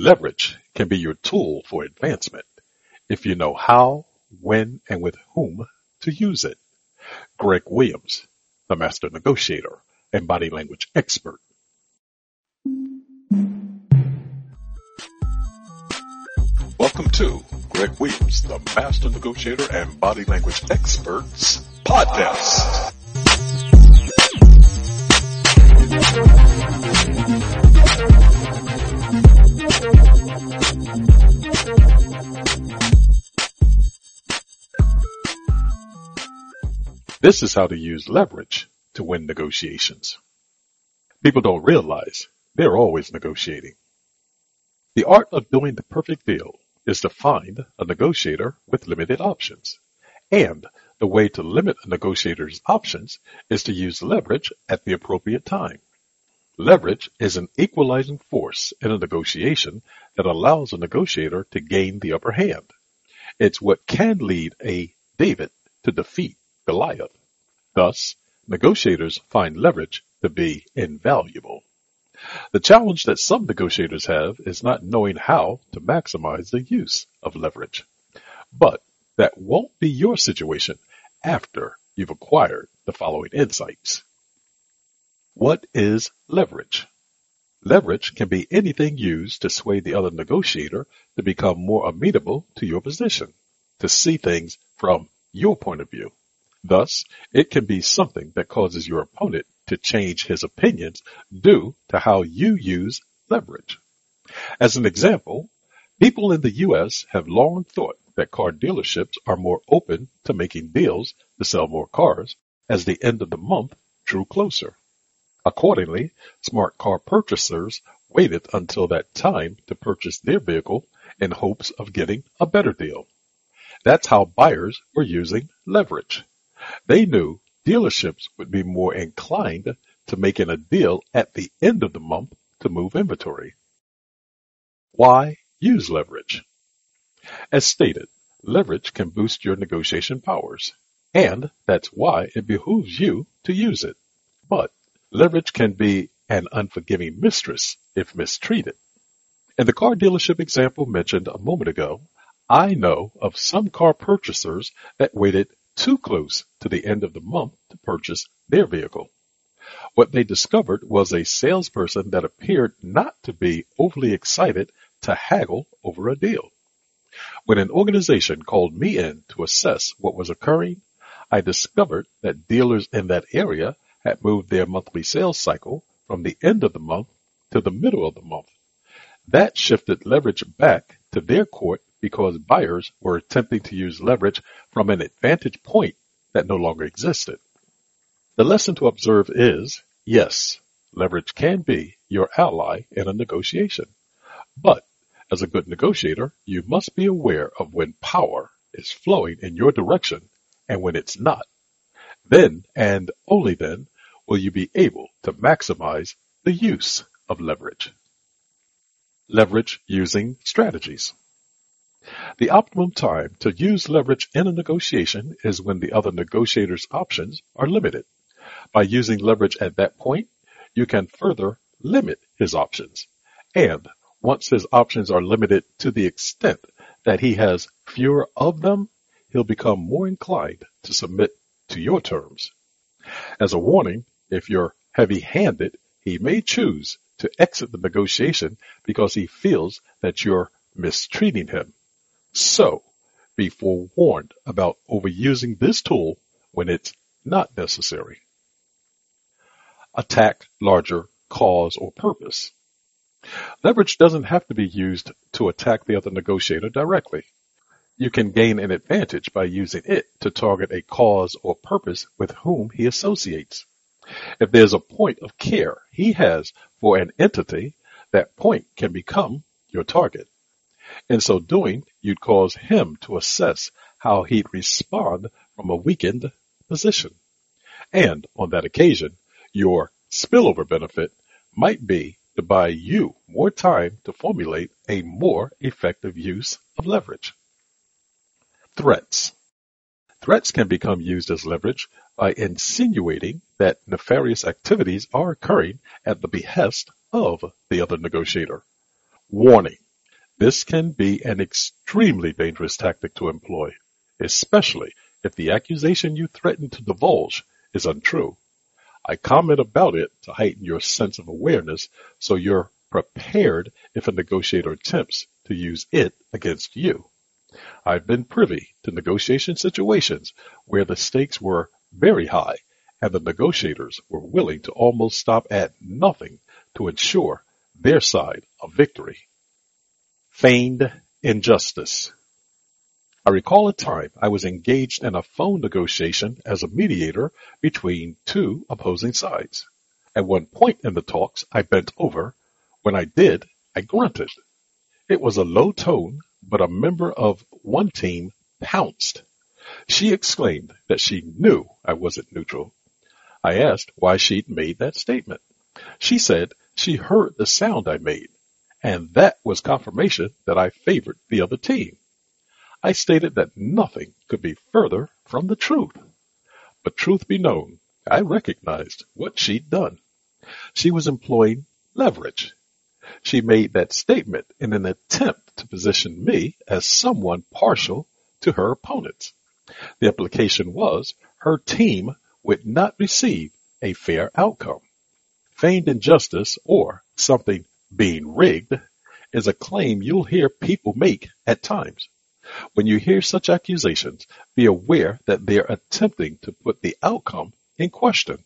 Leverage can be your tool for advancement if you know how, when, and with whom to use it. Greg Williams, the master negotiator and body language expert. Welcome to Greg Williams, the master negotiator and body language experts podcast. This is how to use leverage to win negotiations. People don't realize they're always negotiating. The art of doing the perfect deal is to find a negotiator with limited options. And the way to limit a negotiator's options is to use leverage at the appropriate time. Leverage is an equalizing force in a negotiation that allows a negotiator to gain the upper hand. It's what can lead a David to defeat Goliath. Thus, negotiators find leverage to be invaluable. The challenge that some negotiators have is not knowing how to maximize the use of leverage. But that won't be your situation after you've acquired the following insights. What is leverage? Leverage can be anything used to sway the other negotiator to become more amenable to your position, to see things from your point of view. Thus, it can be something that causes your opponent to change his opinions due to how you use leverage. As an example, people in the U.S. have long thought that car dealerships are more open to making deals to sell more cars as the end of the month drew closer. Accordingly, smart car purchasers waited until that time to purchase their vehicle in hopes of getting a better deal. That's how buyers were using leverage. They knew dealerships would be more inclined to making a deal at the end of the month to move inventory. Why use leverage? As stated, leverage can boost your negotiation powers, and that's why it behooves you to use it. But leverage can be an unforgiving mistress if mistreated. In the car dealership example mentioned a moment ago, I know of some car purchasers that waited too close to the end of the month to purchase their vehicle. What they discovered was a salesperson that appeared not to be overly excited to haggle over a deal. When an organization called me in to assess what was occurring, I discovered that dealers in that area had moved their monthly sales cycle from the end of the month to the middle of the month. That shifted leverage back to their court because buyers were attempting to use leverage from an advantage point that no longer existed. The lesson to observe is, yes, leverage can be your ally in a negotiation. But as a good negotiator, you must be aware of when power is flowing in your direction and when it's not. Then and only then will you be able to maximize the use of leverage. Leverage using strategies. The optimum time to use leverage in a negotiation is when the other negotiator's options are limited. By using leverage at that point, you can further limit his options. And once his options are limited to the extent that he has fewer of them, he'll become more inclined to submit to your terms. As a warning, if you're heavy-handed, he may choose to exit the negotiation because he feels that you're mistreating him. So, be forewarned about overusing this tool when it's not necessary. Attack larger cause or purpose. Leverage doesn't have to be used to attack the other negotiator directly. You can gain an advantage by using it to target a cause or purpose with whom he associates. If there's a point of care he has for an entity, that point can become your target. In so doing, you'd cause him to assess how he'd respond from a weakened position. And on that occasion, your spillover benefit might be to buy you more time to formulate a more effective use of leverage. Threats. Threats can become used as leverage by insinuating that nefarious activities are occurring at the behest of the other negotiator. Warning This can be an extremely dangerous tactic to employ, especially if the accusation you threaten to divulge is untrue. I comment about it to heighten your sense of awareness so you're prepared if a negotiator attempts to use it against you. I've been privy to negotiation situations where the stakes were very high and the negotiators were willing to almost stop at nothing to ensure their side of victory. Feigned injustice. I recall a time I was engaged in a phone negotiation as a mediator between two opposing sides. At one point in the talks, I bent over. When I did, I grunted. It was a low tone, but a member of one team pounced. She exclaimed that she knew I wasn't neutral. I asked why she'd made that statement. She said she heard the sound I made, and that was confirmation that I favored the other team. I stated that nothing could be further from the truth. But truth be known, I recognized what she'd done. She was employing leverage. She made that statement in an attempt to position me as someone partial to her opponents. The implication was her team would not receive a fair outcome. Feigned injustice or something being rigged is a claim you'll hear people make at times. When you hear such accusations, be aware that they're attempting to put the outcome in question.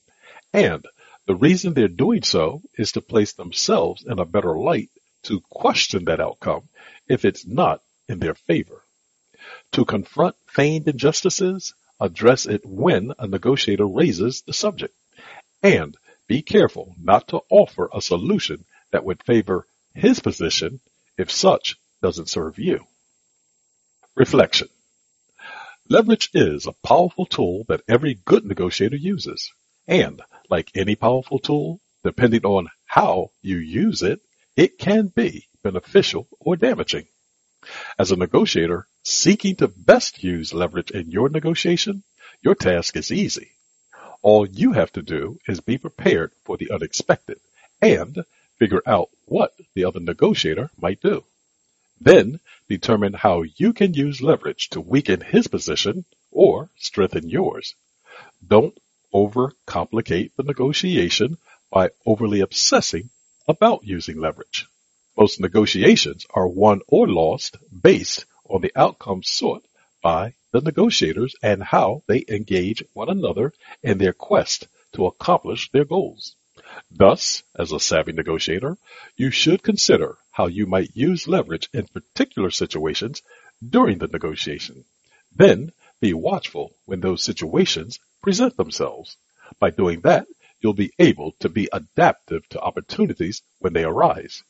And the reason they're doing so is to place themselves in a better light to question that outcome if it's not in their favor. To confront feigned injustices, address it when a negotiator raises the subject. And be careful not to offer a solution that would favor his position if such doesn't serve you. Reflection. Leverage is a powerful tool that every good negotiator uses. And like any powerful tool, depending on how you use it, it can be beneficial or damaging. As a negotiator seeking to best use leverage in your negotiation, your task is easy. All you have to do is be prepared for the unexpected and figure out what the other negotiator might do. Then determine how you can use leverage to weaken his position or strengthen yours. Don't overcomplicate the negotiation by overly obsessing about using leverage. Most negotiations are won or lost based on the outcome sought by the negotiators and how they engage one another in their quest to accomplish their goals. Thus, as a savvy negotiator, you should consider how you might use leverage in particular situations during the negotiation. Then be watchful when those situations present themselves. By doing that, you'll be able to be adaptive to opportunities when they arise.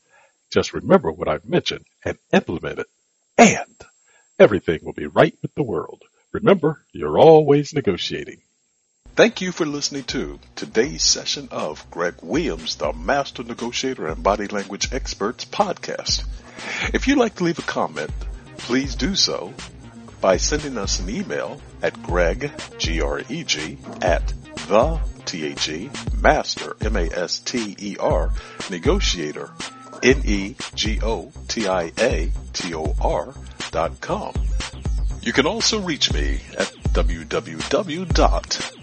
Just remember what I've mentioned and implement it. And everything will be right with the world. Remember, you're always negotiating. Thank you for listening to today's session of Greg Williams, the Master Negotiator and Body Language Experts podcast. If you'd like to leave a comment, please do so by sending us an email at greg, G-R-E-G, at the, T-H-E, master, M-A-S-T-E-R, negotiator, N-E-G-O-T-I-A-T-O-R dot com. You can also reach me at www